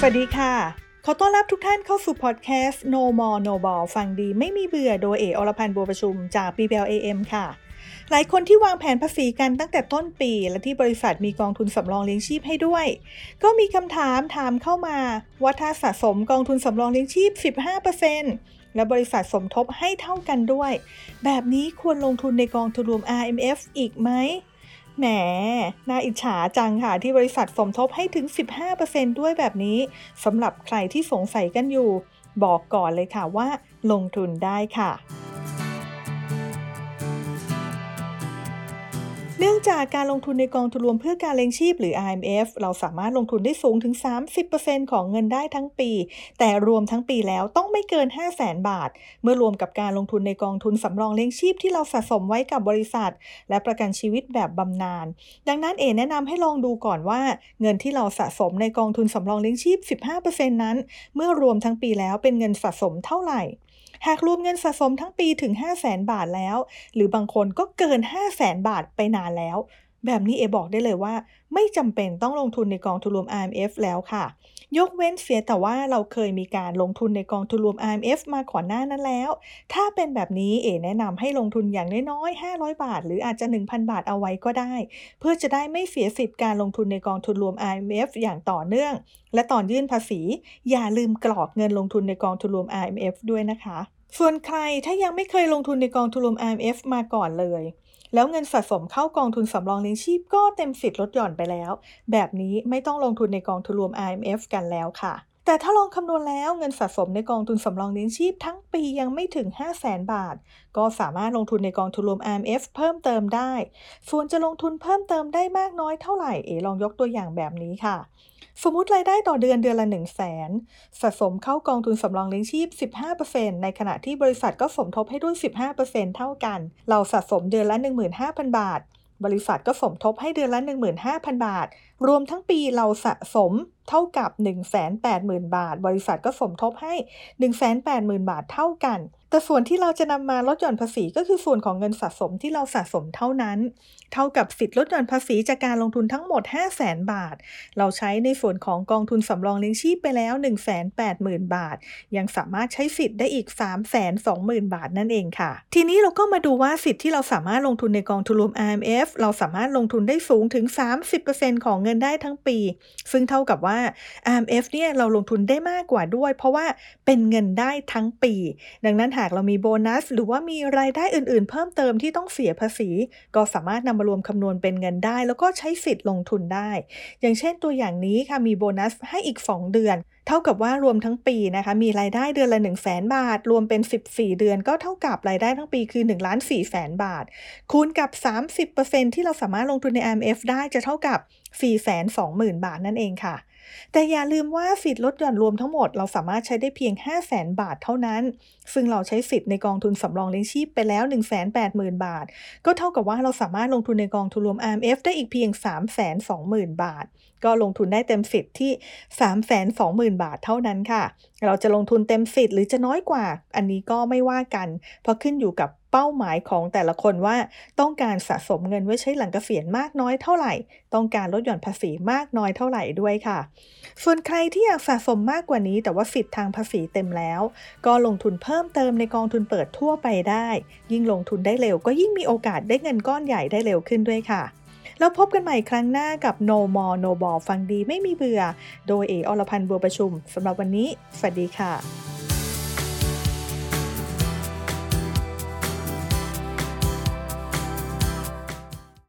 สวัสดีค่ะ ขอต้อนรับทุกท่านเข้าสู่พอดแคสต์ No More No Ball ฟังดีไม่มีเบื่อโดยเออรพันธ์บัวประชุมจาก BPLAM ค่ะ หลายคนที่วางแผนภาษีกันตั้งแต่ต้นปี และที่บริษัทมีกองทุนสำรองเลี้ยงชีพให้ด้วย ก็มีคำถามถามเข้ามาว่าถ้าสะสมกองทุนสำรองเลี้ยงชีพ 15%และบริษัทสมทบให้เท่ากันด้วย แบบนี้ควรลงทุนในกองทุนรวม RMF อีกไหม แหม น่าอิจฉาจังค่ะที่บริษัทสมทบให้ถึง 15%ด้วยแบบนี้สำหรับใครที่สงสัยกันอยู่ บอกก่อนเลยค่ะว่าลงทุนได้ค่ะ งจากการลงทุนในกองทุนรวมเพื่อการเลี้ยงชีพหรือ IMF เราสามารถลงทุนได้สูงถึง 30%ของเงินได้ทั้งปี แต่รวมทั้งปีแล้วต้องไม่เกิน 5 0 0 0 0 0บาท เมื่อรวมกับการลงทุนในกองทุนสำรองเลี้ยงชีพที่เราสะสมไว้กับบริษัท และประกันชีวิตแบบบำนาญ ดังนั้นเอแนะนำให้ลองดูก่อนว่า เงินที่เราสะสมในกองทุนสำรองเลี้ยงชีพ 15%นั้น เมื่อรวมทั้งปีแล้วเป็นเงินสะสมเท่าไหร่ หากรวมเงินสะสมทั้งปีถึง 5 0 0แสนบาทแล้ว หรือบางคนก็เกิน 5 0 0แสนบาทไปนานแล้ว แบบนี้เอบอกได้เลยว่า ไม่จำเป็นต้องลงทุนในกองทุนรวม IMF แล้วค่ะ ยกเว้นเสียแต่ว่าเราเคยมีการลงทุนในกองทุนรวม IMF มาก่อนหน้านั้นแล้ว ถ้าเป็นแบบนี้เอแนะนำให้ลงทุนอย่างน้อยๆ 500 บาท หรืออาจจะ 1,000 บาทเอาไว้ก็ได้ เพื่อจะได้ไม่เสียสิทธิ์การลงทุนในกองทุนรวม IMF อย่างต่อเนื่อง และตอนยื่นภาษี อย่าลืมกรอกเงินลงทุนในกองทุนรวม IMF ด้วยนะคะ ส่วนใครถ้ายังไม่เคยลงทุนในกองทุนรวม IMF มาก่อนเลย แล้วเงินสะสมเข้ากองทุนสำรองเลี้ยงชีพก็เต็มสิทธิ์ลดหย่อนไปแล้ว แบบนี้ไม่ต้องลงทุนในกองทุนรวม IMF กันแล้วค่ะ แต่ถ้าลองคำนวณแล้วเงินสะสมในกองทุนสำรองเลี้ยงชีพทั้งปียังไม่ถึง 5 0 0แสนบาท ก็สามารถลงทุนในกองทุนรวม IMF เพิ่มเติมได้ ส่วนจะลงทุนเพิ่มเติมได้มากน้อยเท่าไหร่เอ๋ลองยกตัวอย่างแบบนี้ค่ะ สมมติรายได้ต่อเดือนเดือนละ1 0 0 0 0แสนสะสมเข้ากองทุนสำรองเลี้ยงชีพ 15%ในขณะที่บริษัทก็สมทบให้ด้วย 15%เท่ากัน เราสะสมเดือนละ 15,000 บาท บริษัทก็สมทบให้เดือนละ 15,000 บาท รวมทั้งปีเราสะสม เท่ากับ 180,000 บาท บริษัทก็สมทบให้ 180,000 บาทเท่ากัน แต่ส่วนที่เราจะนำมาลดหย่อนภาษีก็คือส่วนของเงินสะสมที่เราสะสมเท่านั้น เท่ากับสิทธิ์ลดหย่อนภาษีจากการลงทุนทั้งหมด 500,000 บาท เราใช้ในส่วนของกองทุนสำรองเลี้ยงชีพไปแล้ว 180,000 บาท ยังสามารถใช้สิทธิ์ได้อีก 320,000 บาทนั่นเองค่ะ ทีนี้เราก็มาดูว่าสิทธิ์ที่เราสามารถลงทุนในกองทุนรวม IMF เราสามารถลงทุนได้สูงถึง 30%ของเงินได้ทั้งปี ซึ่งเท่ากับว่า RMF เนี่ยเราลงทุนได้มากกว่าด้วย เพราะว่าเป็นเงินได้ทั้งปี ดังนั้นหากเรามีโบนัส หรือว่ามีรายได้อื่นๆ เพิ่มเติมที่ต้องเสียภาษี ก็สามารถนำมารวมคำนวณเป็นเงินได้ แล้วก็ใช้สิทธิ์ลงทุนได้ อย่างเช่นตัวอย่างนี้ค่ะมีโบนัสให้อีก 2 เดือน เท่ากับว่ารวมทั้งปีนะคะ มีรายได้เดือนละ 1 0 0 0 0แบาท รวมเป็น 14 เดือนก็เท่ากับรายได้ทั้งปีคือ1ล้าน4แสนบาท คูณกับ 30%ที่เราสามารถลงทุนใน IMF ได้จะเท่ากับ 4 2 0 0 0 0 บาทนั่นเองค่ะ แต่อย่าลืมว่าสิทธิ์ลดหย่อนรวมทั้งหมด เราสามารถใช้ได้เพียง 5 0 0แสนบาทเท่านั้น ซึ่งเราใช้สิทธิ์ในกองทุนสำรองเลี้ยงชีพไปแล้ว 1 8 0 0 0 0 บาท ก็เท่ากับว่าเราสามารถลงทุนในกองทุนรวม IMF ได้อีกเพียง 3 2 0 0 0 0 บาทก็ลงทุนได้เต็มสิทธิ์ที่ 3 2 0 0 0 0 บาทเท่านั้นค่ะ เราจะลงทุนเต็มสิทธิ์หรือจะน้อยกว่า อันนี้ก็ไม่ว่ากัน เพราะขึ้นอยู่กับเป้าหมายของแต่ละคนว่าต้องการสะสมเงินไว้ใช้หลังเกษียณมากน้อยเท่าไหร่ ต้องการลดหย่อนภาษีมากน้อยเท่าไหร่ด้วยค่ะ ส่วนใครที่อยากสะสมมากกว่านี้แต่ว่าสิทธิ์ทางภาษีเต็มแล้ว ก็ลงทุนเพิ่มเติมในกองทุนเปิดทั่วไปได้ ยิ่งลงทุนได้เร็วก็ยิ่งมีโอกาสได้เงินก้อนใหญ่ได้เร็วขึ้นด้วยค่ะ แล้วพบกันใหม่ครั้งหน้ากับ No More No Ball ฟังดีไม่มีเบื่อ โดยเออรพันธ์บัวประชุมสำหรับวันนี้ สวัสดีค่ะ